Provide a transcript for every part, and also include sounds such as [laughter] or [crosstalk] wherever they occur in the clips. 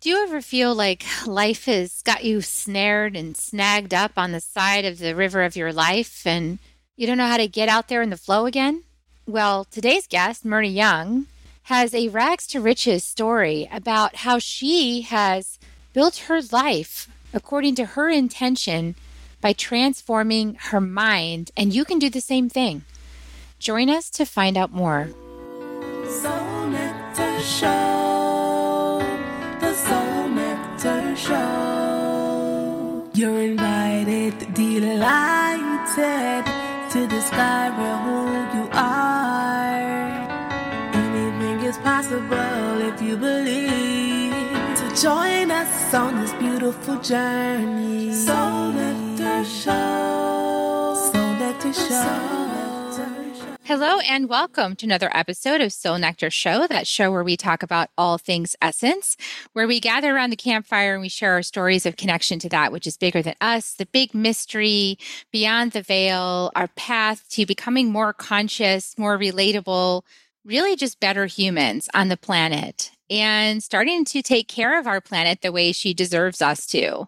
Do you ever feel like life has got you snared and snagged up on the side of the river of your life and you don't know how to get out there in the flow again? Well, today's guest, Myrna Young, has a rags to riches story about how she has built her life according to her intention by transforming her mind, and you can do the same thing. Join us to find out more. Soul Nectar Show, You're invited, delighted to discover who you are. Anything is possible if you believe. So join us on this beautiful journey. Soul Nectar Show. Soul Nectar Show. Hello, and welcome to another episode of Soul Nectar Show, that show where we talk about all things essence, where we gather around the campfire and we share our stories of connection to that which is bigger than us, the big mystery beyond the veil, our path to becoming more conscious, more relatable, really just better humans on the planet and starting to take care of our planet the way she deserves us to.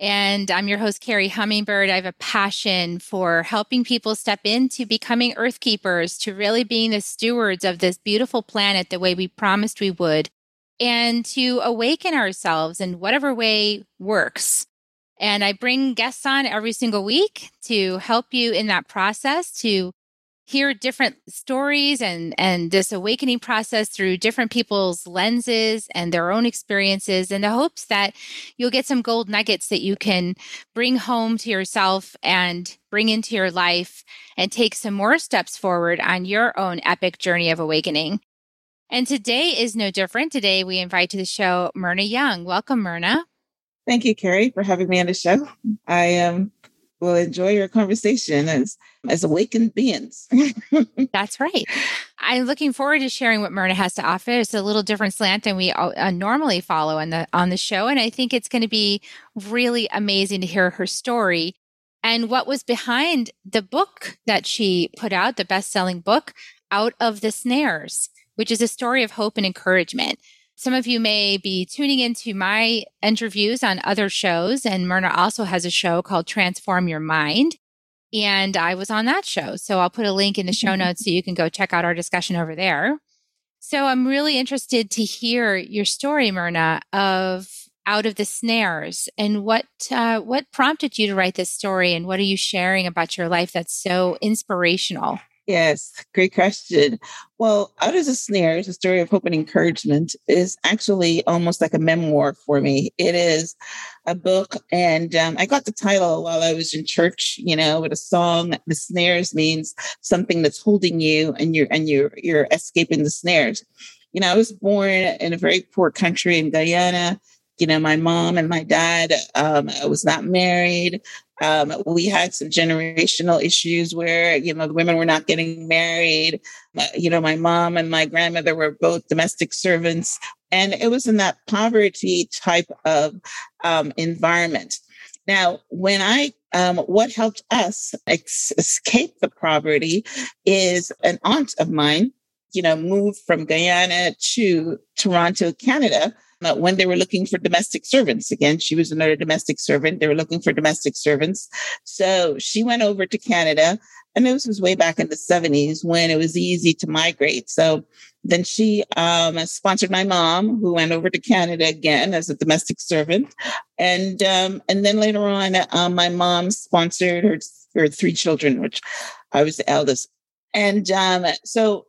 And I'm your host, Carrie Hummingbird. I have a passion for helping people step into becoming earth keepers, to really being the stewards of this beautiful planet the way we promised we would, and to awaken ourselves in whatever way works. And I bring guests on every single week to help you in that process to hear different stories and and this awakening process through different people's lenses and their own experiences in the hopes that you'll get some gold nuggets that you can bring home to yourself and bring into your life and take some more steps forward on your own epic journey of awakening. And today is no different. Today we invite to the show Myrna Young. Welcome, Myrna. Thank you, Carrie, for having me on the show. I am will enjoy your conversation as as awakened beings. [laughs] That's right. I'm looking forward to sharing what Myrna has to offer. It's a little different slant than we uh, normally follow on the on the show, and I think it's going to be really amazing to hear her story and what was behind the book that she put out, the best-selling book, Out of the Snares, which is a story of hope and encouragement. Some of you may be tuning into my interviews on other shows, and Myrna also has a show called Transform Your Mind. And I was on that show. So I'll put a link in the show [laughs] notes so you can go check out our discussion over there. So I'm really interested to hear your story, Myrna, of out of the snares and what uh, what prompted you to write this story and what are you sharing about your life that's so inspirational Yes, great question. Well, Out of the Snares, a story of hope and encouragement, is actually almost like a memoir for me. It is a book, and um, I got the title while I was in church. You know, with a song. The snares means something that's holding you, and you're and you're you're escaping the snares. You know, I was born in a very poor country in Guyana you know, my mom and my dad um, was not married. Um, we had some generational issues where, you know, the women were not getting married. You know, my mom and my grandmother were both domestic servants. And it was in that poverty type of um, environment. Now, when I, um, what helped us ex- escape the poverty is an aunt of mine, you know, moved from Guyana to Toronto, Canada when they were looking for domestic servants. Again, she was another domestic servant. They were looking for domestic servants. So she went over to Canada. And this was way back in the 70s when it was easy to migrate. So then she um, sponsored my mom, who went over to Canada again as a domestic servant. And um, and then later on, um, my mom sponsored her, her three children, which I was the eldest. And um, so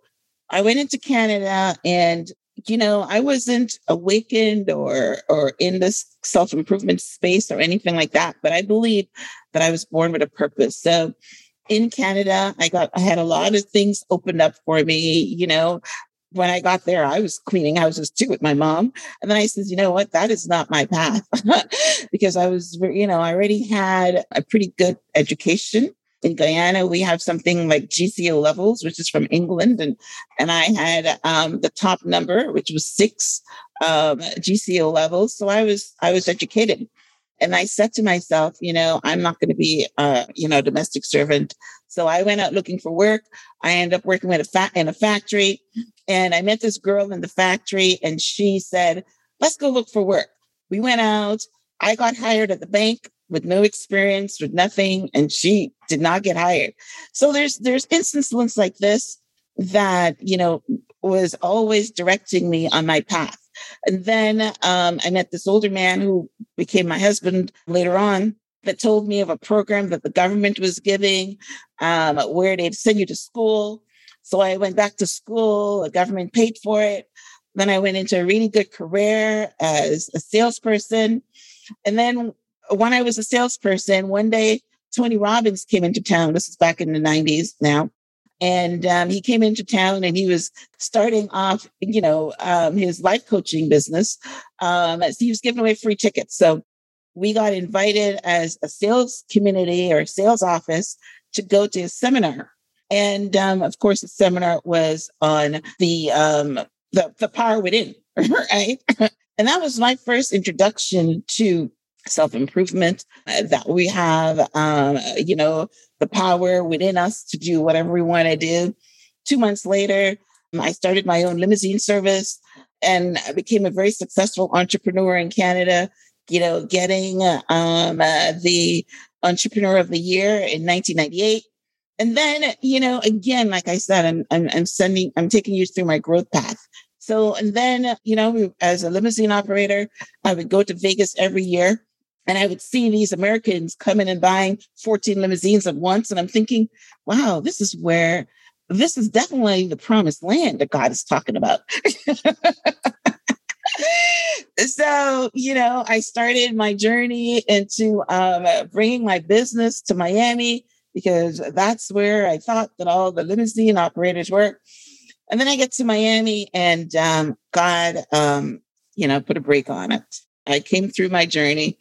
I went into Canada and you know, I wasn't awakened or or in this self-improvement space or anything like that, but I believe that I was born with a purpose. So in Canada, I got I had a lot of things opened up for me, you know. When I got there, I was cleaning houses too with my mom. And then I said, you know what? That is not my path [laughs] because I was, you know, I already had a pretty good education in Guyana, we have something like GCO levels, which is from England, and and I had um, the top number, which was six um, GCO levels. So I was I was educated, and I said to myself, you know, I'm not going to be, uh, you know, domestic servant. So I went out looking for work. I ended up working with a fa- in a factory, and I met this girl in the factory, and she said, "Let's go look for work." We went out. I got hired at the bank with no experience, with nothing, and she did not get hired. So there's there's instances like this that you know was always directing me on my path. And then um, I met this older man who became my husband later on that told me of a program that the government was giving um, where they'd send you to school. So I went back to school, the government paid for it. Then I went into a really good career as a salesperson. And then when I was a salesperson, one day Tony Robbins came into town. This is back in the 90s now. And um, he came into town and he was starting off, you know, um, his life coaching business. Um, he was giving away free tickets. So we got invited as a sales community or sales office to go to a seminar. And um, of course, the seminar was on the um, the, the power within, [laughs] right? [laughs] and that was my first introduction to self improvement uh, that we have, um, you know, the power within us to do whatever we want to do. Two months later, I started my own limousine service and I became a very successful entrepreneur in Canada you know, getting um, uh, the Entrepreneur of the Year in 1998. And then, you know, again, like I said, I'm, I'm, I'm sending, I'm taking you through my growth path. So, and then, you know, as a limousine operator, I would go to Vegas every year and I would see these Americans coming and buying 14 limousines at once. And I'm thinking, wow, this is where, this is definitely the promised land that God is talking about. [laughs] so, you know, I started my journey into um, bringing my business to Miami because that's where I thought that all the limousine operators were. And then I get to Miami and um, God, um, you know, put a break on it. I came through my journey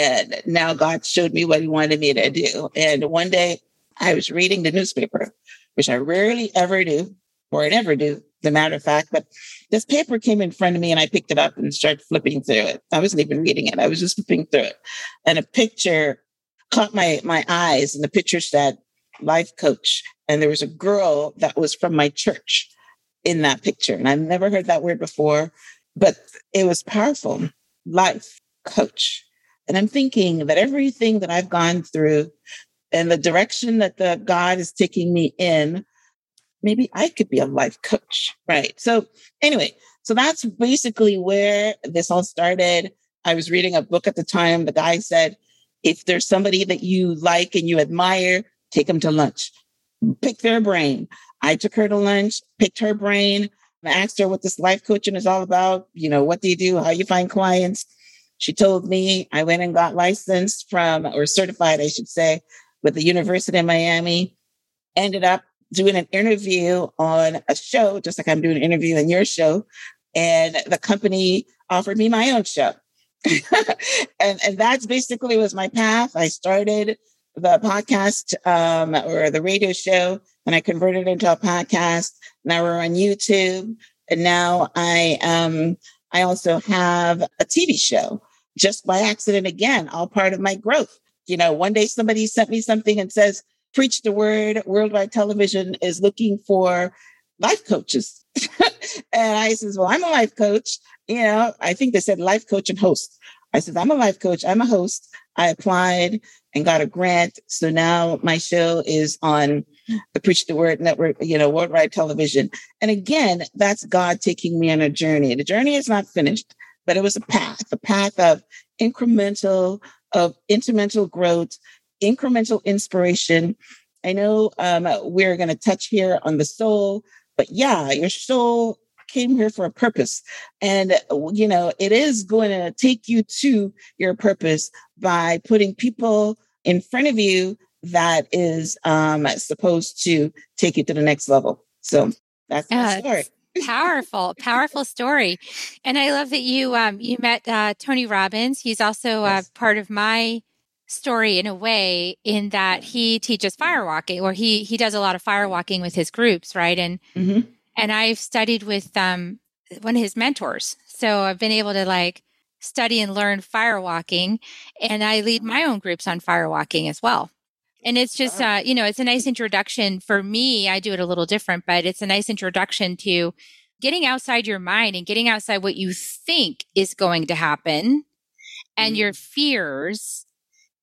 and now God showed me what he wanted me to do. And one day I was reading the newspaper, which I rarely ever do or never do, the matter of fact, but this paper came in front of me and I picked it up and started flipping through it. I wasn't even reading it. I was just flipping through it. And a picture caught my, my eyes and the picture said life coach. And there was a girl that was from my church in that picture. And I've never heard that word before, but it was powerful. Life coach. And I'm thinking that everything that I've gone through and the direction that the God is taking me in maybe I could be a life coach. Right. So, anyway, so that's basically where this all started. I was reading a book at the time. The guy said, if there's somebody that you like and you admire, take them to lunch, pick their brain. I took her to lunch, picked her brain, asked her what this life coaching is all about. You know, what do you do? How you find clients? She told me I went and got licensed from, or certified, I should say, with the University of Miami. Ended up doing an interview on a show, just like I'm doing an interview on your show. And the company offered me my own show. [laughs] and, and that's basically was my path. I started the podcast um, or the radio show and I converted it into a podcast. Now we're on YouTube. And now I um I also have a TV show just by accident again, all part of my growth. You know, one day somebody sent me something and says, Preach the Word Worldwide Television is looking for life coaches. [laughs] and I says, Well, I'm a life coach. You know, I think they said life coach and host. I said, I'm a life coach. I'm a host. I applied and got a grant. So now my show is on the Preach the Word Network, you know, worldwide television. And again, that's God taking me on a journey. The journey is not finished, but it was a path, a path of incremental, of incremental growth, incremental inspiration. I know um, we're going to touch here on the soul, but yeah, your soul came here for a purpose. And, you know, it is going to take you to your purpose by putting people in front of you that is um, supposed to take you to the next level. So that's the story. Powerful powerful story. And i love that you um you met uh tony robbins. He's also uh, yes. part of my story in a way in that he teaches firewalking or he he does a lot of firewalking with his groups right? And mm-hmm. and i've studied with um one of his mentors. So i've been able to like study and learn firewalking and i lead my own groups on firewalking as well and it's just uh you know it's a nice introduction. For me i do it a little different but it's a nice introduction to getting outside your mind and getting outside what you think is going to happen and your fears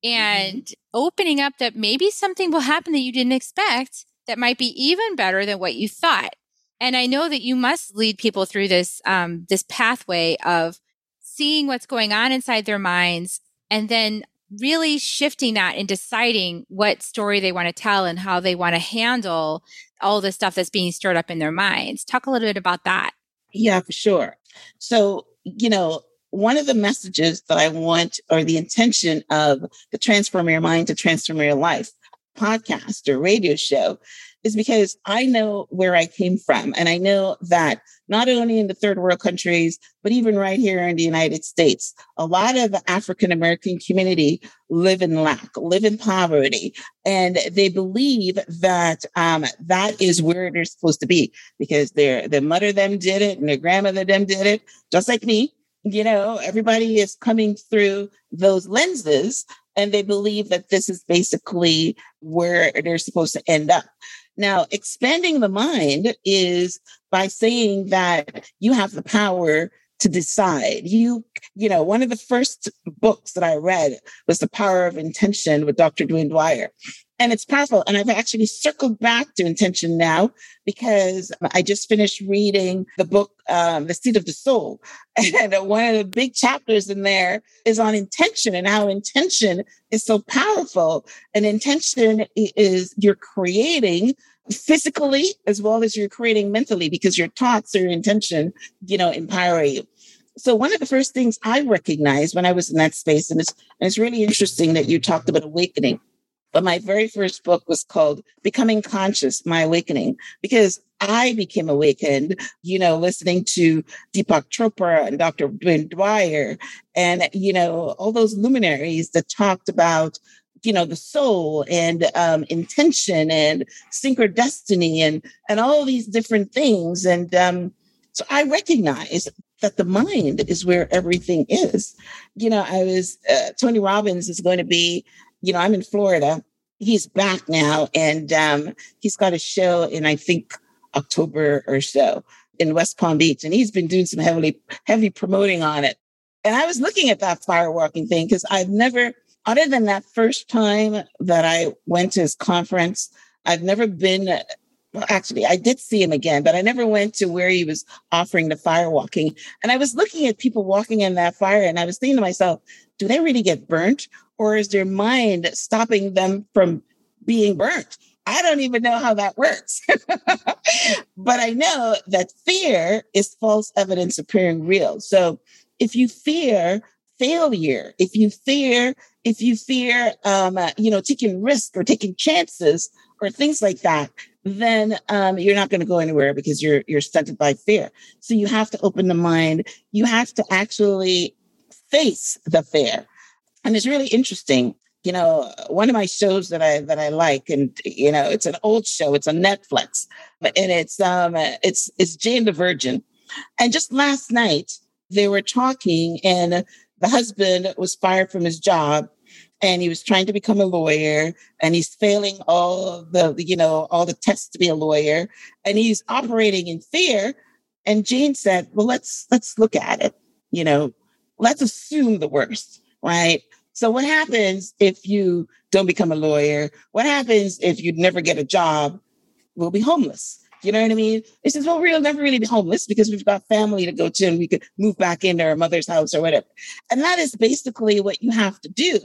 and opening up that maybe something will happen that you didn't expect that might be even better than what you thought. And I know that you must lead people through this um, this pathway of seeing what's going on inside their minds and then really shifting that and deciding what story they want to tell and how they want to handle all the stuff that's being stirred up in their minds. Talk a little bit about that. Yeah, for sure. So, you know, one of the messages that I want or the intention of the Transform Your Mind to Transform Your Life podcast or radio show is because I know where I came from. And I know that not only in the third world countries, but even right here in the United States, a lot of the African American community live in lack, live in poverty. And they believe that um, that is where they're supposed to be because their, their mother them did it and their grandmother them did it, just like me. You know, everybody is coming through those lenses and they believe that this is basically where they're supposed to end up. Now, expanding the mind is by saying that you have the power to decide. You, you know, one of the first books that I read was The Power of Intention with Dr. Wayne Dyer. And it's powerful. And I've actually circled back to intention now because I just finished reading the book, um, The Seat of the Soul. [laughs] And one of the big chapters in there is on intention and how intention is so powerful. And intention is you're creating physically as well as you're creating mentally because your thoughts or your intention, you know, empower you. So one of the first things I recognized when I was in that space, and it's, and it's really interesting that you talked about awakening, but my very first book was called Becoming Conscious, My Awakening, because I became awakened, you know, listening to Deepak Chopra and Dr. Wayne Dyer and, you know, all those luminaries that talked about you know the soul and um, intention and synchrodestiny and and all these different things and um, so i recognize that the mind is where everything is you know i was uh, tony robbins is going to be you know i'm in florida he's back now and um, he's got a show in i think october or so in west palm beach and he's been doing some heavily heavy promoting on it and i was looking at that firewalking thing because i've never other than that first time that I went to his conference, I've never been. Well, actually, I did see him again, but I never went to where he was offering the fire walking. And I was looking at people walking in that fire, and I was thinking to myself, do they really get burnt, or is their mind stopping them from being burnt? I don't even know how that works. [laughs] but I know that fear is false evidence appearing real. So if you fear failure, if you fear if you fear, um, uh, you know, taking risk or taking chances or things like that, then um, you're not going to go anywhere because you're you're stunted by fear. So you have to open the mind. You have to actually face the fear, and it's really interesting. You know, one of my shows that I that I like, and you know, it's an old show. It's on Netflix, but and it's um, it's it's Jane the Virgin. And just last night they were talking, and the husband was fired from his job and he was trying to become a lawyer and he's failing all the you know all the tests to be a lawyer and he's operating in fear and jane said well let's let's look at it you know let's assume the worst right so what happens if you don't become a lawyer what happens if you never get a job we'll be homeless you know what I mean? He says, well, we'll never really be homeless because we've got family to go to and we could move back into our mother's house or whatever. And that is basically what you have to do.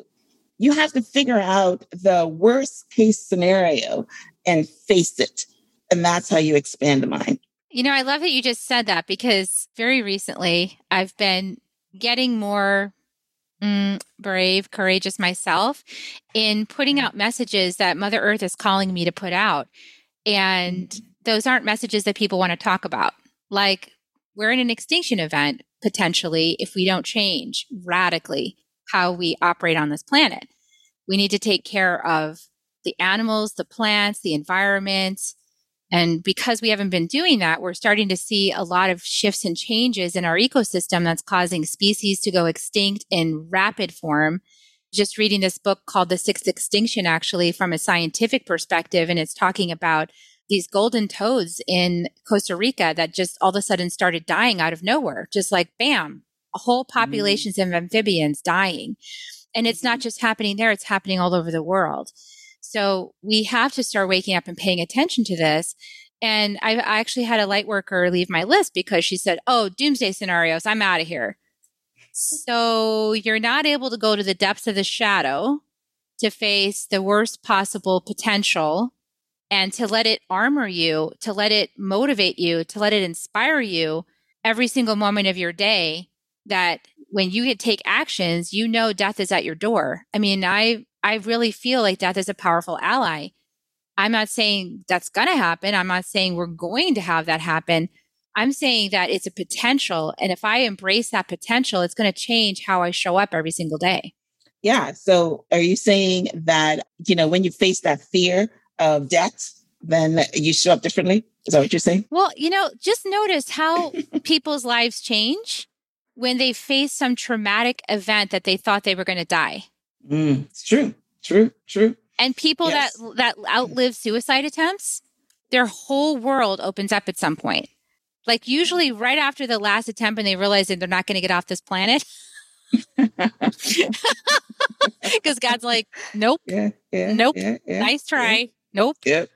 You have to figure out the worst case scenario and face it. And that's how you expand the mind. You know, I love that you just said that because very recently I've been getting more mm, brave, courageous myself in putting out messages that Mother Earth is calling me to put out. And mm-hmm those aren't messages that people want to talk about. Like, we're in an extinction event potentially if we don't change radically how we operate on this planet. We need to take care of the animals, the plants, the environment. And because we haven't been doing that, we're starting to see a lot of shifts and changes in our ecosystem that's causing species to go extinct in rapid form. Just reading this book called The Sixth Extinction, actually, from a scientific perspective, and it's talking about these golden toads in Costa Rica that just all of a sudden started dying out of nowhere, just like bam, whole mm-hmm. populations mm. of amphibians dying. And it's not mm-hmm. just happening there, it's happening all over the world. So we have to start waking up and paying attention to this. And I, I actually had a light worker leave my list because she said, Oh, doomsday scenarios, I'm out of here. So you're not able to go to the depths of the shadow to face the worst possible potential and to let it armor you, to let it motivate you, to let it inspire you every single moment of your day that when you take actions, you know death is at your door. I mean, I I really feel like death is a powerful ally. I'm not saying that's going to happen. I'm not saying we're going to have that happen. I'm saying that it's a potential. And if I embrace that potential, it's going to change how I show up every single day. Yeah. So are you saying that, you know, when you face that fear of death, then you show up differently? Is that what you're saying? Well, you know, just notice how [laughs] people's lives change when they face some traumatic event that they thought they were going to die. Mm, it's true. True. True. And people yes. that that outlive suicide attempts, their whole world opens up at some point. Like usually right after the last attempt and they realize that they're not going to get off this planet. [laughs] [laughs] Because God's like, nope. Yeah, yeah, nope. Yeah, nice try. Nope. Yep.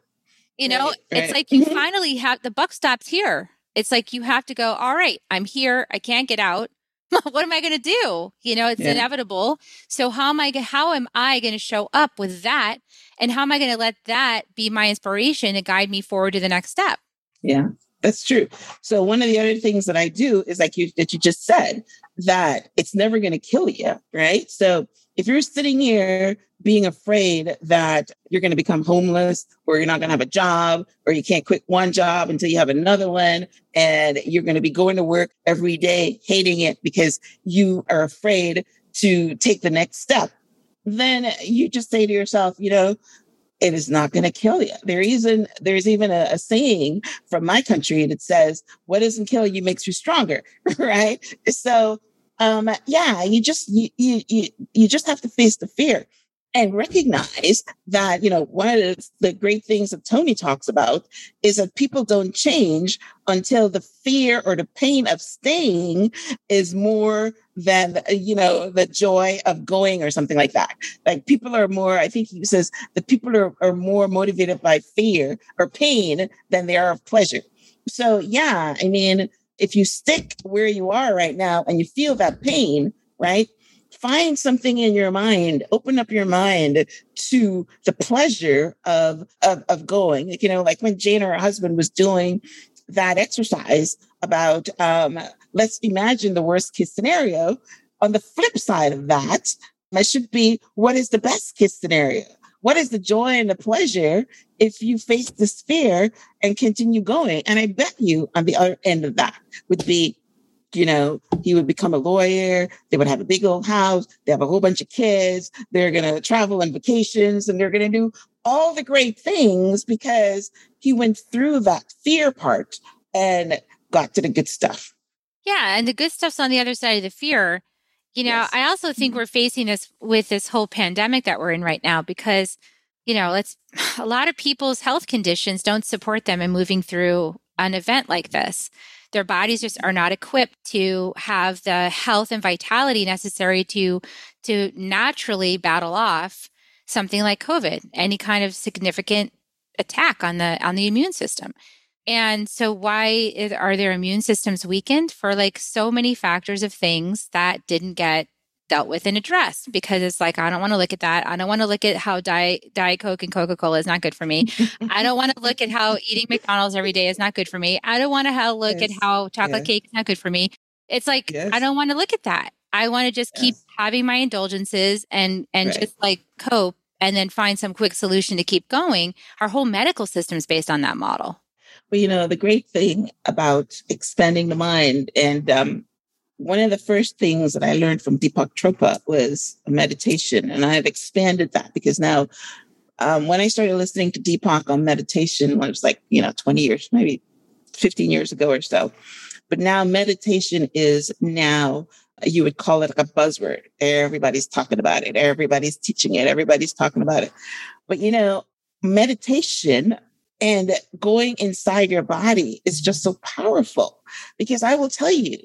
You know, right, it's like you finally have the buck stops here. It's like you have to go, all right, I'm here. I can't get out. [laughs] what am I going to do? You know, it's inevitable. So how am I how am I going to show up with that and how am I going to let that be my inspiration to guide me forward to the next step? Yeah. That's true. So one of the other things that I do is like you that you just said that it's never going to kill you, right? So if you're sitting here being afraid that you're going to become homeless or you're not going to have a job or you can't quit one job until you have another one and you're going to be going to work every day hating it because you are afraid to take the next step, then you just say to yourself, you know, it is not going to kill you. There even there's even a, a, saying from my country that says, "What doesn't kill you makes you stronger." [laughs] right? So, um, yeah, you just you, you you you just have to face the fear and recognize that you know one of the, the great things that tony talks about is that people don't change until the fear or the pain of staying is more than you know the joy of going or something like that. Like people are more i think he says that people are, are more motivated by fear or pain than they are of pleasure. So yeah i mean if you stick where you are right now and you feel that pain right find something in your mind open up your mind to the pleasure of of, of going. Like, you know like when jane or her husband was doing that exercise about um, let's imagine the worst case scenario. On the flip side of that it should be what is the best case scenario what is the joy and the pleasure if you face this fear and continue going and i bet you on the other end of that would be you know, he would become a lawyer. They would have a big old house. They have a whole bunch of kids. They're going to travel on vacations and they're going to do all the great things because he went through that fear part and got to the good stuff. Yeah. And the good stuff's on the other side of the fear. You know, yes. I also think mm-hmm. we're facing this with this whole pandemic that we're in right now because, you know, let's [sighs] a lot of people's health conditions don't support them in moving through an event like this their bodies just are not equipped to have the health and vitality necessary to to naturally battle off something like covid any kind of significant attack on the on the immune system and so why are their immune systems weakened for like so many factors of things that didn't get dealt with and addressed because it's like I don't want to look at that. I don't want to look at how diet diet coke and Coca Cola is not good for me. I don't want to look at how eating [laughs] McDonald's every day is not good for me. I don't want to look yes. at how chocolate yes. cake is not good for me. It's like yes. I don't want to look at that. I want to just keep having my indulgences and and right. just like cope and then find some quick solution to keep going. Our whole medical system is based on that model. Well, you know, the great thing about expanding the mind and um, one of the first things that I learned from Deepak Chopra was meditation. And I've expanded that because now, um, when I started listening to Deepak on meditation, when it was like, you know, 20 years, maybe 15 years ago or so. But now meditation is now, you would call it like a buzzword. Everybody's talking about it. Everybody's teaching it. Everybody's talking about it. But, you know, meditation and going inside your body is just so powerful because I will tell you,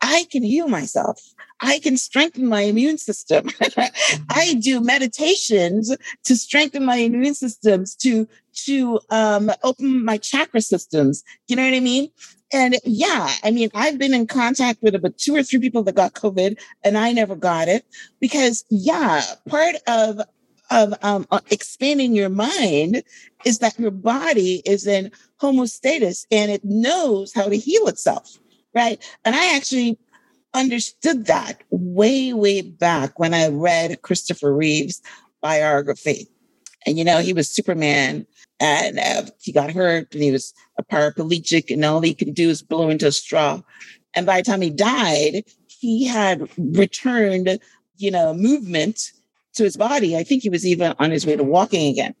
I can heal myself. I can strengthen my immune system. [laughs] I do meditations to strengthen my immune systems, to to um, open my chakra systems. You know what I mean? And yeah, I mean, I've been in contact with about two or three people that got COVID, and I never got it because yeah, part of of um, uh, expanding your mind is that your body is in homeostasis and it knows how to heal itself, right? And I actually understood that way, way back when I read Christopher Reeve's biography. And, you know, he was Superman and uh, he got hurt and he was a paraplegic and all he could do is blow into a straw. And by the time he died, he had returned, you know, movement to his body. I think he was even on his way to walking again.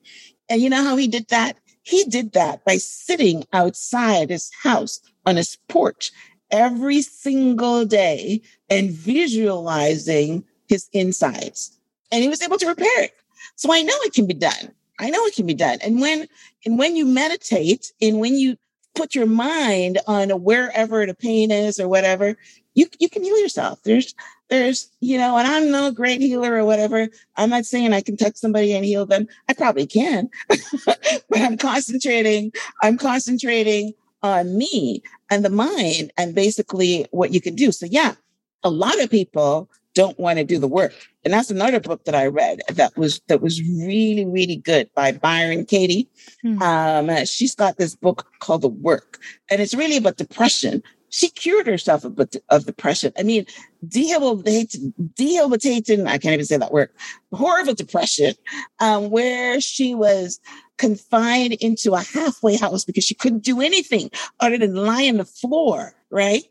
And you know how he did that? He did that by sitting outside his house on his porch every single day and visualizing his insides. And he was able to repair it. So I know it can be done. I know it can be done. And when and when you meditate and when you put your mind on wherever the pain is or whatever, you you can heal yourself. There's there's you know, and I'm no great healer or whatever. I'm not saying I can touch somebody and heal them. I probably can, [laughs] but I'm concentrating. I'm concentrating on me and the mind and basically what you can do. So yeah, a lot of people don't want to do the work. And that's another book that I read that was that was really really good by Byron Katie. Hmm. Um, she's got this book called The Work, and it's really about depression. She cured herself of, of depression. I mean, debilitating, debilitating, I can't even say that word, horrible depression, um, where she was confined into a halfway house because she couldn't do anything other than lie on the floor, right?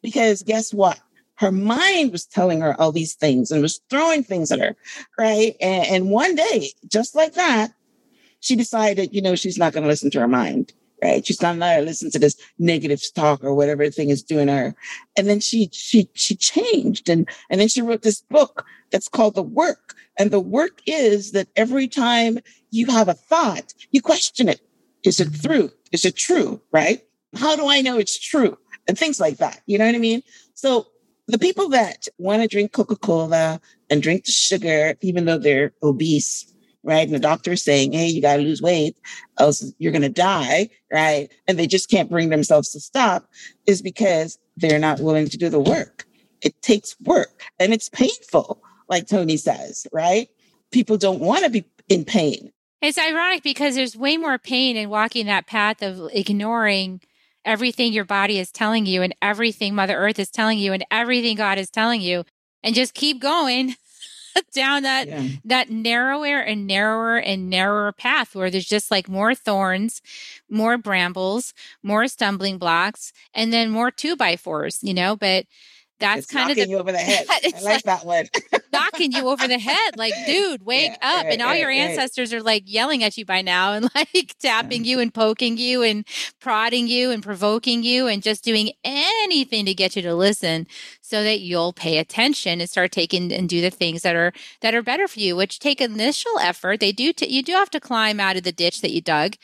Because guess what? Her mind was telling her all these things and was throwing things at her, right? And, and one day, just like that, she decided, you know, she's not going to listen to her mind, right? She's not going to listen to this negative talk or whatever thing is doing her. And then she she she changed, and and then she wrote this book that's called The Work. And the work is that every time you have a thought, you question it. Is it true? Is it true? Right? How do I know it's true? And things like that. You know what I mean? So the people that want to drink Coca-Cola and drink the sugar, even though they're obese, right? And the doctor is saying, Hey, you got to lose weight, else you're going to die, right? And they just can't bring themselves to stop is because they're not willing to do the work. It takes work and it's painful, like Tony says, right? People don't want to be in pain. It's ironic because there's way more pain in walking that path of ignoring everything your body is telling you and everything Mother Earth is telling you and everything God is telling you and just keep going down that yeah. that narrower and narrower and narrower path where there's just like more thorns, more brambles, more stumbling blocks, and then more two by fours, you know, but that's it's kind of the, you over the head. [laughs] I like, like that one. [laughs] knocking you over the head, like, [laughs] dude, wake yeah, up! Right, and all right, your ancestors right. are like yelling at you by now, and like tapping yeah. you and poking you and prodding you and provoking you, and just doing anything to get you to listen, so that you'll pay attention and start taking and do the things that are that are better for you, which take initial effort. They do. T- you do have to climb out of the ditch that you dug,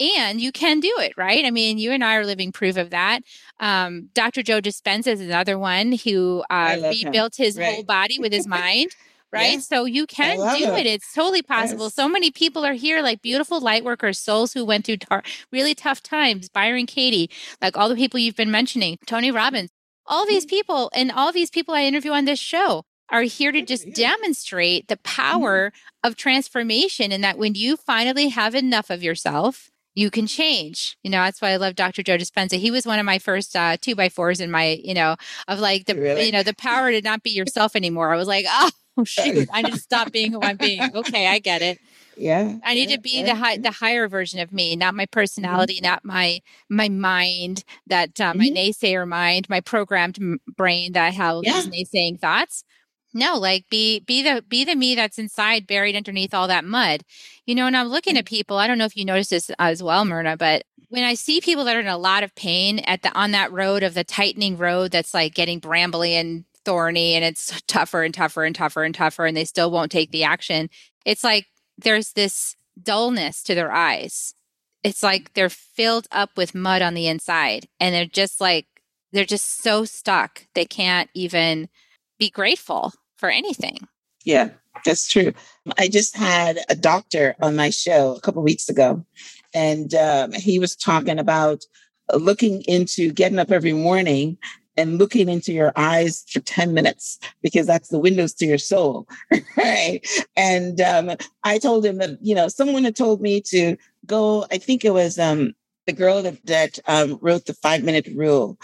and you can do it, right? I mean, you and I are living proof of that. Um, Dr. Joe Dispenza is another one who uh, rebuilt him. his right. whole body with his mind. [laughs] Right. Yeah. So you can do it. it. It's totally possible. Yes. So many people are here, like beautiful light workers, souls who went through tar- really tough times. Byron Katie, like all the people you've been mentioning, Tony Robbins, all these people and all these people I interview on this show are here to just demonstrate the mm-hmm. power mm-hmm. of transformation and that when you finally have enough of yourself, you can change. You know, that's why I love Dr. Joe Dispenza. He was one of my first uh, two by fours in my, you know, of like the, really? you know, the power to not be yourself anymore. I was like, [laughs] oh [laughs] shoot, I need to stop being who I'm being. Okay, I get it. Yeah. I need yeah, to be yeah. the high, the higher version of me, not my personality, mm-hmm. not my my mind, that uh, my mm-hmm. naysayer mind, my programmed brain that has yeah. these naysaying thoughts no like be be the be the me that's inside buried underneath all that mud you know and i'm looking at mm. people i don't know if you noticed this as well myrna but when i see people that are in a lot of pain at the on that road of the tightening road that's like getting brambly and thorny and it's tougher and tougher and tougher and tougher and they still won't take the action it's like there's this dullness to their eyes it's like they're filled up with mud on the inside and they're just like they're just so stuck. They can't even be grateful for anything. Yeah, that's true. I just had a doctor on my show a couple weeks ago, and um, he was talking about looking into getting up every morning and looking into your eyes for 10 minutes because that's the windows to your soul [laughs] right? And um, i told him that you know someone had told me to go i think it was um, the girl that, that um, wrote the five minute rule.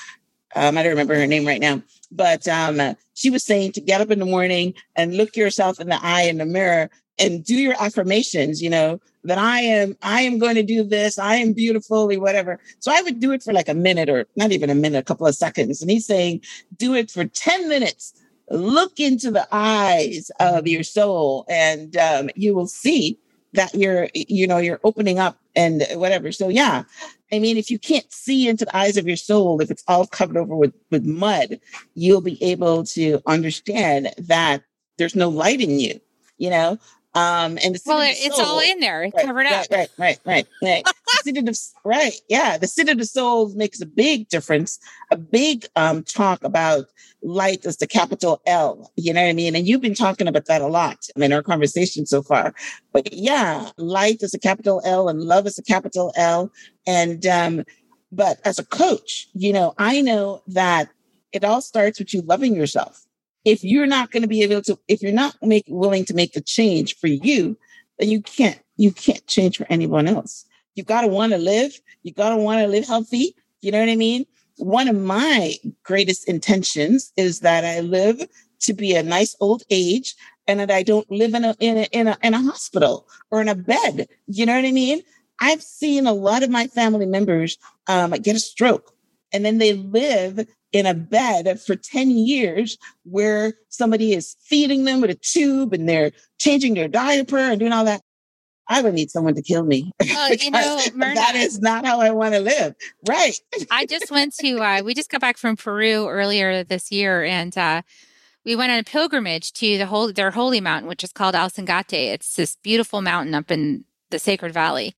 Um, i don't remember her name right now but um, she was saying to get up in the morning and look yourself in the eye in the mirror and do your affirmations, you know, that I am, I am going to do this. I am beautifully, whatever. So I would do it for like a minute or not even a minute, a couple of seconds. And he's saying, do it for 10 minutes. Look into the eyes of your soul and um, you will see that you're, you know, you're opening up and whatever. So yeah, I mean, if you can't see into the eyes of your soul, if it's all covered over with, with mud, you'll be able to understand that there's no light in you, you know? Um, and well, it's soul, all in there, right, covered up. Right, right, right, right. [laughs] right. of, right, yeah. The seat of the soul makes a big difference. A big um, talk about light as the capital L. You know what I mean? And you've been talking about that a lot in our conversation so far. But yeah, light is a capital L, and love is a capital L. And um, but as a coach, you know, I know that it all starts with you loving yourself if you're not going to be able to, if you're not make, willing to make the change for you, then you can't, you can't change for anyone else. You got to want to live. You got to want to live healthy. You know what I mean? One of my greatest intentions is that I live to be a nice old age and that I don't live in a, in a, in a, in a hospital or in a bed. You know what I mean? I've seen a lot of my family members um, get a stroke and then they live in a bed for 10 years where somebody is feeding them with a tube and they're changing their diaper and doing all that. I would need someone to kill me. Well, [laughs] you know, Myrna, that is not how I want to live. Right. I just went to, uh, we just got back from Peru earlier this year and, uh, we went on a pilgrimage to the whole their holy mountain, which is called Ausangate. It's this beautiful mountain up in the Sacred Valley.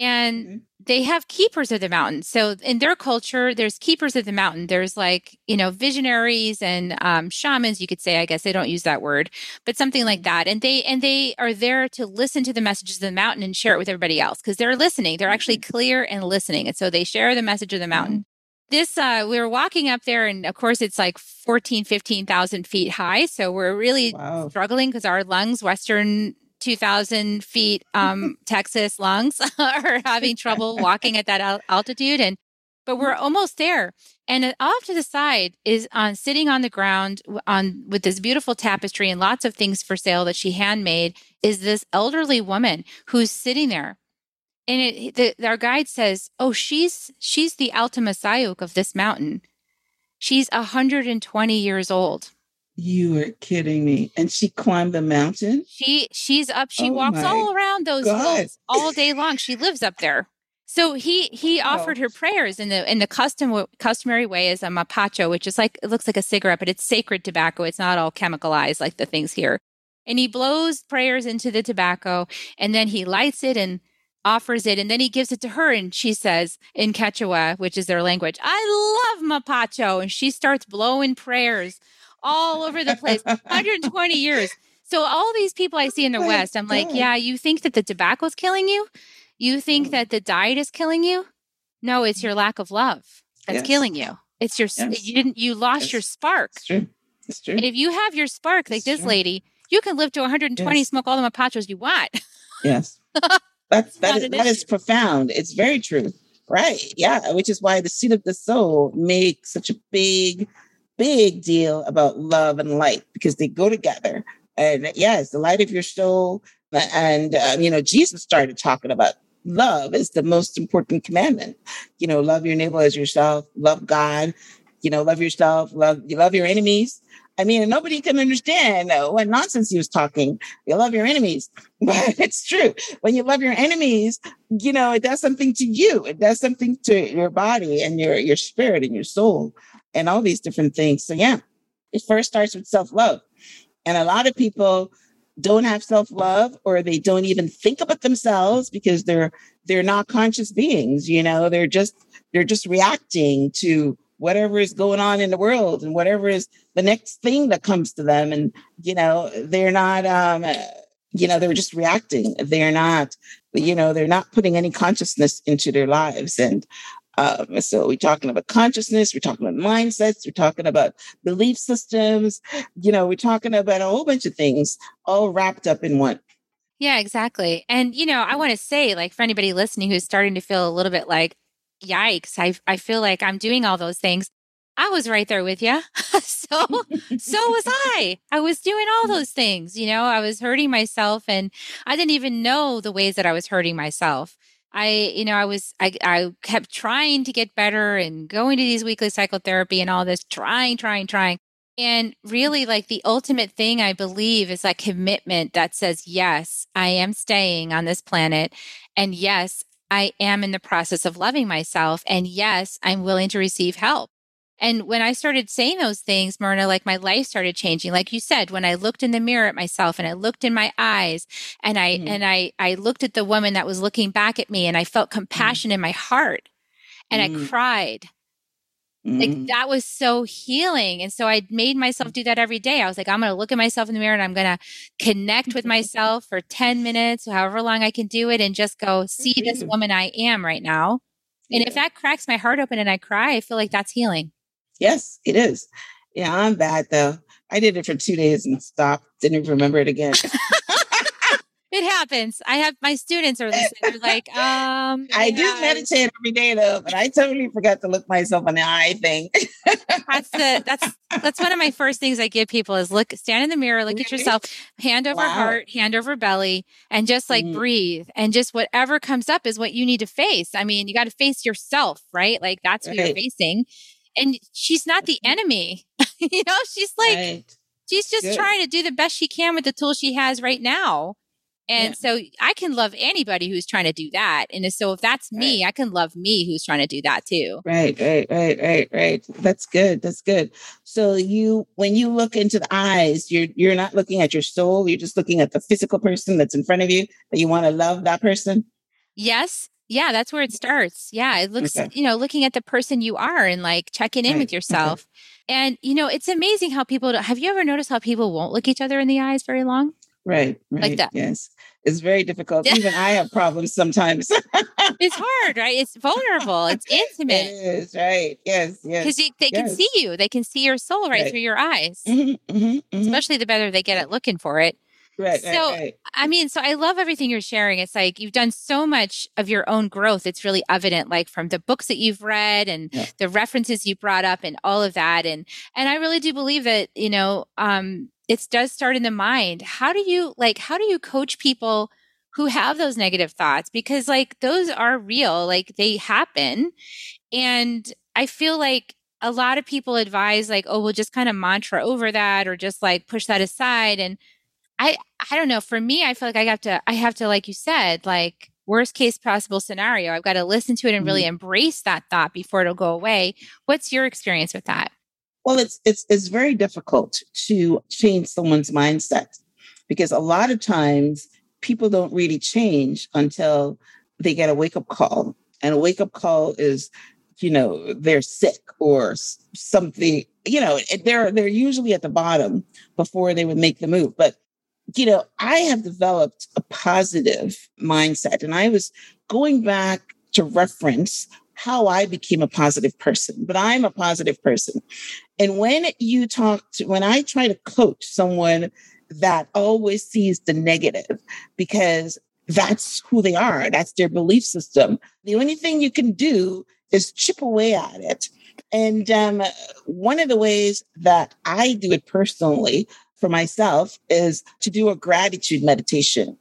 And mm-hmm they have keepers of the mountain. So in their culture, there's keepers of the mountain. There's like, you know, visionaries and um, shamans, you could say, I guess they don't use that word, but something like that. And they, and they are there to listen to the messages of the mountain and share it with everybody else because they're listening. They're actually mm-hmm. clear and listening. And so they share the message of the mountain. Mm-hmm. This, uh, we were walking up there and of course it's like 14, 15,000 feet high. So we're really wow. struggling because our lungs, Western 2000 feet um, [laughs] Texas lungs [laughs] are having trouble walking at that al- altitude. And but we're almost there. And off to the side is on sitting on the ground on with this beautiful tapestry and lots of things for sale that she handmade is this elderly woman who's sitting there. And it, the, our guide says, "Oh, she's she's the Alto Misayoq of this mountain. She's 120 years old." You are kidding me. And she climbed the mountain? She she's up. She oh walks all around those God. hills all day long. She lives up there. So he he offered her prayers in the in the custom customary way as a mapacho, which is like it looks like a cigarette, but it's sacred tobacco. It's not all chemicalized like the things here. And he blows prayers into the tobacco, and then he lights it and offers it, and then he gives it to her, and she says in Quechua, which is their language, "I love mapacho," and she starts blowing prayers all over the place. 120 [laughs] years. So all these people I see in the West, I'm like, yeah, you think that the tobacco is killing you? You think mm. that the diet is killing you? No, it's your lack of love that's yes. killing you. It's your yes. you didn't you lost yes. your spark. It's true. It's true. And if you have your spark like it's this true. lady, you can live to 120, yes. smoke all the mapachos you want. Yes. [laughs] That's that is that is profound. It's very true. Right. Yeah. Which is why the seat of the soul makes such a big big deal about love and light because they go together. And yes, the light of your soul. And, uh, you know, Jesus started talking about love is the most important commandment. You know, love your neighbor as yourself, love God, you know, love yourself, love, you love your enemies. I mean, nobody can understand uh, what nonsense he was talking. You love your enemies, [laughs] but it's true. When you love your enemies, you know, it does something to you. It does something to your body and your, your spirit and your soul and all these different things. So, yeah, it first starts with self love. And a lot of people don't have self love or they don't even think about themselves because they're they're not conscious beings you know they're just they're just reacting to whatever is going on in the world and whatever is the next thing that comes to them. And, you know, they're not, um, you know, they're just reacting. They're not, you know, they're not putting any consciousness into their lives. And um, so we're talking about consciousness, we're talking about mindsets, we're talking about belief systems, you know, we're talking about a whole bunch of things all wrapped up in one. Yeah, exactly. And, you know, I want to say, like, for anybody listening who's starting to feel a little bit like, yikes, I, I feel like I'm doing all those things. I was right there with you. [laughs] so, so was I. I was doing all those things. You know, I was hurting myself and I didn't even know the ways that I was hurting myself. I, you know, I was, I, I kept trying to get better and going to these weekly psychotherapy and all this, trying, trying, trying. And mm-hmm. really, like the ultimate thing I believe is that commitment that says, yes, I am staying on this planet. And yes, I am in the process of loving myself. And yes, I'm willing to receive help. And when I started saying those things, Myrna, like my life started changing. Like you said, when I looked in the mirror at myself and I looked in my eyes and I mm-hmm. and I I looked at the woman that was looking back at me and I felt mm-hmm. compassion mm-hmm. in my heart and mm-hmm. I cried. Like mm-hmm. that was so healing. And so I made myself do that every day. I was like, I'm going to look at myself in the mirror and I'm going to connect with [laughs] myself for 10 minutes, however long I can do it, and just go see this woman I am right now. And if that cracks my heart open and I cry, I feel like that's healing. Yes, it is. Yeah, I'm bad though. I did it for two days and stopped. Didn't even remember it again. [laughs] it happens. I have my students are listening. They're like, um, I do meditate every day though, but I totally forgot to look myself in the eye thing. that's the that's that's one of my first things I give people is look, stand in the mirror, look at yourself, hand over wow. heart, hand over belly, and just like mm. breathe. And just whatever comes up is what you need to face. I mean, you got to face yourself, right? Like that's right. who you're facing and she's not the mm-hmm. enemy. [laughs] you know, she's like, right. she's just Good. trying to do the best she can with the tools she has right now. And yeah. so I can love anybody who's trying to do that. And so if that's me, right. I can love me who's trying to do that too. Right, right, right, right, right. That's good. That's good. So you when you look into the eyes, you're you're not looking at your soul, you're just looking at the physical person that's in front of you that you want to love that person. Yes. Yeah, that's where it starts. Yeah, it looks, okay. you know, looking at the person you are and like checking in right. with yourself. Okay. And, you know, it's amazing how people have you ever noticed how people won't look each other in the eyes very long? Right, right. Like that. Yes. It's very difficult. [laughs] Even I have problems sometimes. it's hard, right? It's vulnerable. It's [laughs] intimate. It is, right. Yes, yes. Because they yes. can see you. They can see your soul right, right. through your eyes. Mm-hmm, mm-hmm, mm-hmm. Especially the better they get at looking for it. Right. So, right, right. I mean, so I love everything you're sharing. It's like you've done so much of your own growth. It's really evident, like from the books that you've read and yeah. the references you brought up and all of that. And, and I really do believe that, you know, um, it does start in the mind. How do you, like, how do you coach people who have those negative thoughts? Because, like, those are real, like, they happen. And I feel like a lot of people advise, like, oh, we'll just kind of mantra over that or just like push that aside. And, I I don't know. For me, I feel like I have to I have to like you said, like worst case possible scenario. I've got to listen to it and really mm-hmm. embrace that thought before it'll go away. What's your experience with that? Well, it's it's it's very difficult to change someone's mindset because a lot of times people don't really change until they get a wake up call. And a wake up call is, you know, they're sick or something, you know, they're they're usually at the bottom before they would make the move. But you know, I have developed a positive mindset and I was going back to reference how I became a positive person, but I'm a positive person. And when you talk to, when I try to coach someone that always sees the negative because that's who they are, that's their belief system, the only thing you can do is chip away at it. And um, one of the ways that I do it personally for myself is to do a gratitude meditation.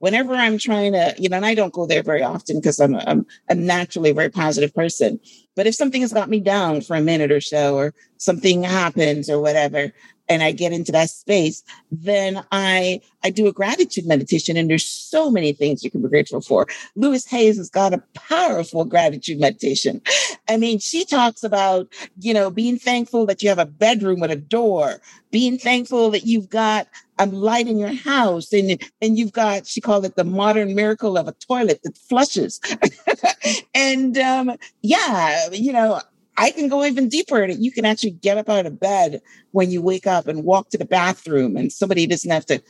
Whenever I'm trying to, you know, and I don't go there very often because I'm, I'm, I'm naturally a very positive person. But if something has got me down for a minute or so, or something happens or whatever, and I get into that space, then I I do a gratitude meditation. And there's so many things you can be grateful for. Louise Hayes has got a powerful gratitude meditation. I mean, she talks about, you know, being thankful that you have a bedroom with a door, being thankful that you've got a light in your house, and, and you've got, she called it the modern miracle of a toilet that flushes. [laughs] and um, yeah, you know, I can go even deeper. You can actually get up out of bed when you wake up and walk to the bathroom, and somebody doesn't have to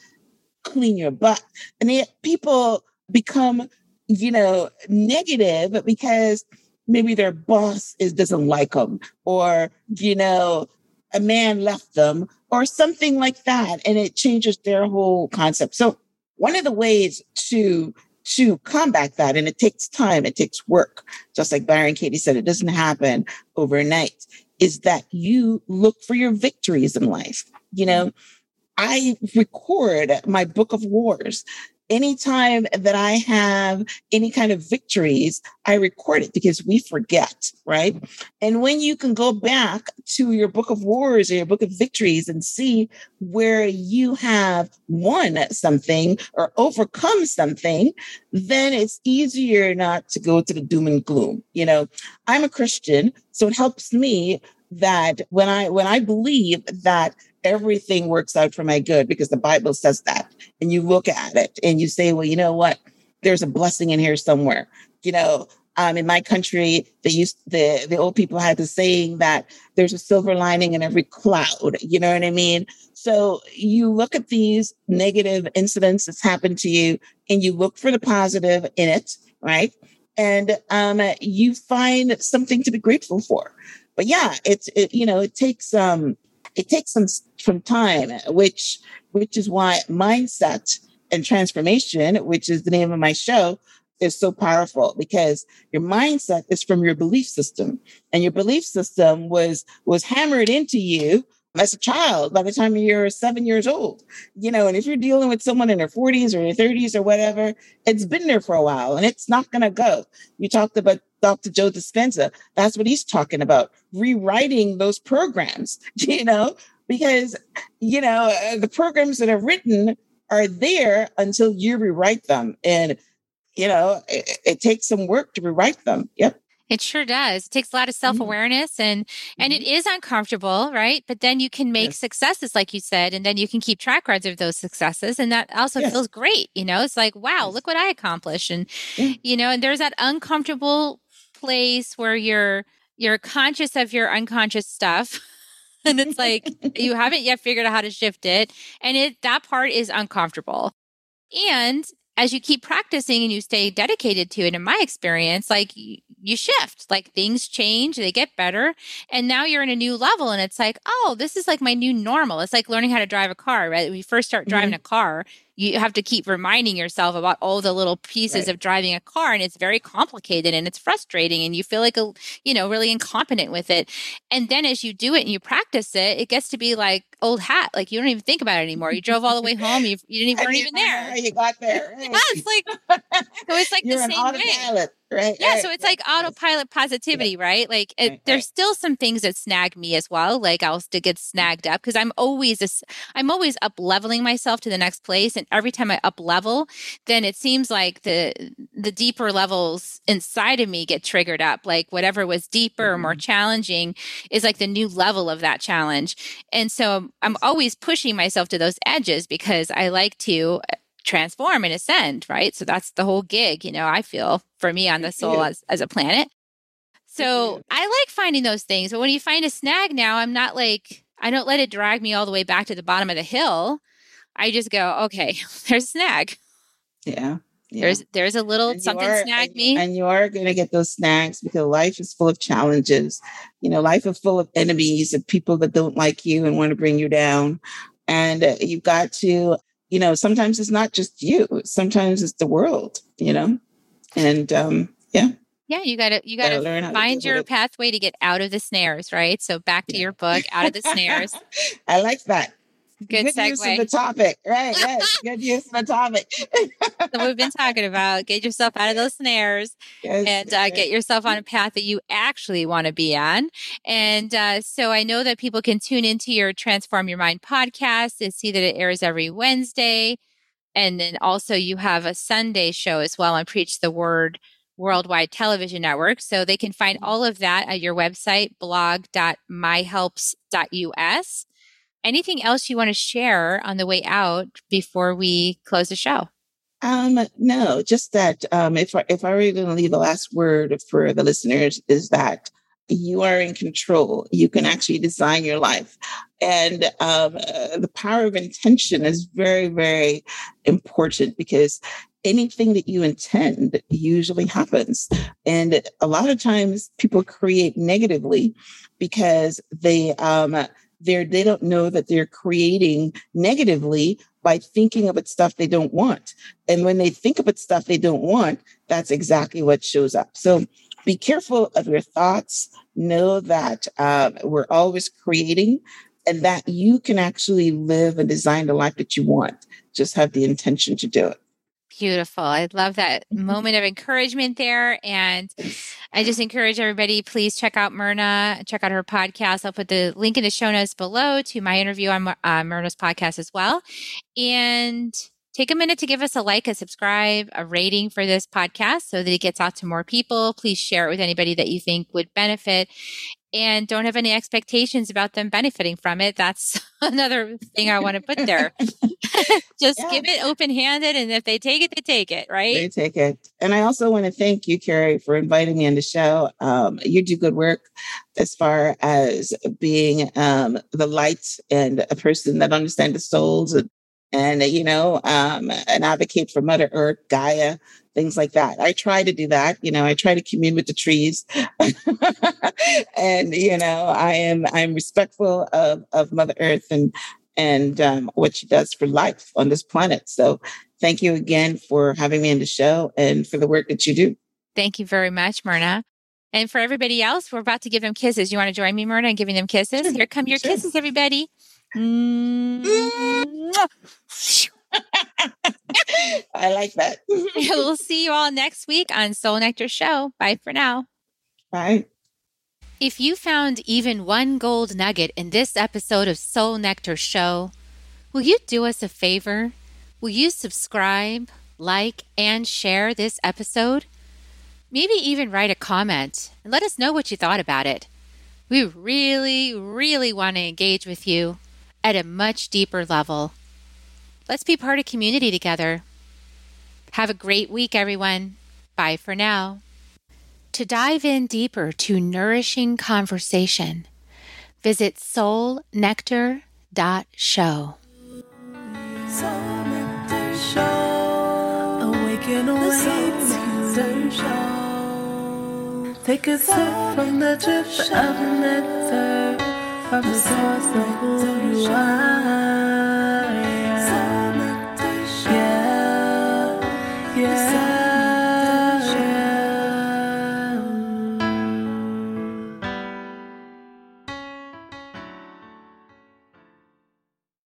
clean your butt. And yet people become, you know, negative because maybe their boss is doesn't like them, or you know, a man left them, or something like that, and it changes their whole concept. So one of the ways to to combat that. And it takes time, it takes work. Just like Byron Katie said, it doesn't happen overnight. Is that you look for your victories in life. You know, mm-hmm. I record my book of wars anytime that I have any kind of victories, I record it because we forget, right? And when you can go back to your book of wars or your book of victories and see where you have won something or overcome something, then it's easier not to go to the doom and gloom. You know, I'm a Christian, so it helps me that when I when I believe that everything works out for my good because the Bible says that. And you look at it and you say, well, you know what? There's a blessing in here somewhere. You know, um, in my country, they used the the old people had the saying that there's a silver lining in every cloud. You know what I mean? So you look at these negative incidents that's happened to you, and you look for the positive in it, right? And um, you find something to be grateful for. But yeah, it's it, you know it takes um it takes some some time, which which is why mindset and transformation, which is the name of my show, is so powerful because your mindset is from your belief system, and your belief system was was hammered into you as a child by the time you're seven years old. You know, and if you're dealing with someone in their 40s or their 30s or whatever, it's been there for a while and it's not going to go. You talked about Dr. Joe Dispenza. That's what he's talking about, rewriting those programs, [laughs] you know, because, you know, uh, the programs that are written are there until you rewrite them. And, you know, it, it takes some work to rewrite them. Yep. It sure does. It takes a lot of mm-hmm. self-awareness and mm-hmm. and it mm-hmm. is uncomfortable, right? But then you can make yes. successes like you said and then you can keep track records of those successes and that also yes. feels great, you know? It's like, wow, yes. look what I accomplished and yeah. you know, and there's that uncomfortable place where you're you're conscious of your unconscious stuff. [laughs] and it's like you [laughs] haven't yet figured out how to shift it and it that part is uncomfortable. And as you keep practicing and you stay dedicated to it in my experience like you shift like things change they get better and now you're in a new level and it's like oh this is like my new normal it's like learning how to drive a car right when you first start driving mm-hmm. a car you have to keep reminding yourself about all the little pieces right. of driving a car and it's very complicated and it's frustrating and you feel like a you know really incompetent with it. And then as you do it and you practice it it gets to be like old hat like you don't even think about it anymore. You drove all the way [laughs] home you, you didn't even weren't even there. you got there. [laughs] Right. yeah it's like [laughs] so it's like You're the same way right yeah right, so it's right, like autopilot positivity yeah. right? Like it, there's still some things that snag me as well like i'll still get snagged up because i'm always a, i'm always up leveling myself to the next place and every time I up level, then it seems like the the deeper levels inside of me get triggered up. Like whatever was deeper or more mm-hmm. challenging is like the new level of that challenge. And so I'm always pushing myself to those edges because I like to uh, transform and ascend, right? So that's the whole gig, you know, I feel for me on the soul as, as a planet. So I like finding those things. But when you find a snag now, I'm not like, I don't let it drag me all the way back to the bottom of the hill. I just go, okay, [laughs] there's a snag. Yeah. yeah. There's there's a little and something are, snagged and, me. And you are gonna get those snags because life is full of challenges. You know, life is full of enemies and people that don't like you and want to bring you down. And uh, you've got to, you know, sometimes it's not just you, sometimes it's the world, you know. And um, yeah. Yeah, you gotta you gotta, gotta find your pathway to get out of the snares, right? So back to yeah. your book, out of the [laughs] snares. I like that. Good, [laughs] good use of the topic. Right. Yes. good use of the topic. so we've been talking about get yourself out of those snares yes, and uh, get yourself on a path that you actually want to be on. And uh, so I know that people can tune into your Transform Your Mind podcast and see that it airs every Wednesday. And then also you have a Sunday show as well on Preach the Word Worldwide Television Network. So they can find mm-hmm. all of that at your website, blog.myhelps.us anything else you want to share on the way out before we close the show? Um, no, just that um, if I, if I were going to leave the last word for the listeners is that you are in control. You can actually design your life. And um, uh, the power of intention is very, very important because anything that you intend usually happens. And a lot of times people create negatively because they, um, they're, they don't know that they're creating negatively by thinking about stuff they don't want. And when they think about stuff they don't want, that's exactly what shows up. So be careful of your thoughts. Know that um, we're always creating and that you can actually live and design the life that you want. Just have the intention to do it. Beautiful. I love that mm-hmm. moment of encouragement there. And I just encourage everybody, please check out Myrna, check out her podcast. I'll put the link in the show notes below to my interview on uh, Myrna's podcast as well. And take a minute to give us a like, a subscribe, a rating for this podcast so that it gets out to more people. Please share it with anybody that you think would benefit and don't have any expectations about them benefiting from it. That's [laughs] another thing I want to put there. [laughs] [laughs] Just yeah. give it open handed. And if they take it, they take it, right? They take it. And I also want to thank you, Carrie, for inviting me on the show. Um, you do good work as far as being um, the light and a person that understands the souls and and you know um, an advocate for mother earth gaia things like that i try to do that you know i try to commune with the trees [laughs] and you know i am i'm respectful of of mother earth and and um, what she does for life on this planet so thank you again for having me on the show and for the work that you do thank you very much myrna and for everybody else, we're about to give them kisses. You want to join me, Myrna, in giving them kisses? Here come your sure. kisses, everybody. Mm. [laughs] I like that. [laughs] we'll see you all next week on Soul Nectar Show. Bye for now. Bye. If you found even one gold nugget in this episode of Soul Nectar Show, will you do us a favor? Will you subscribe, like, and share this episode? Maybe even write a comment and let us know what you thought about it. We really, really want to engage with you at a much deeper level. Let's be part of community together. Have a great week, everyone. Bye for now. To dive in deeper to nourishing conversation, visit soulnectar.show. Soul Nectar Show. Awaken away show. Take a sip from the drip of nectar from the source of who you are.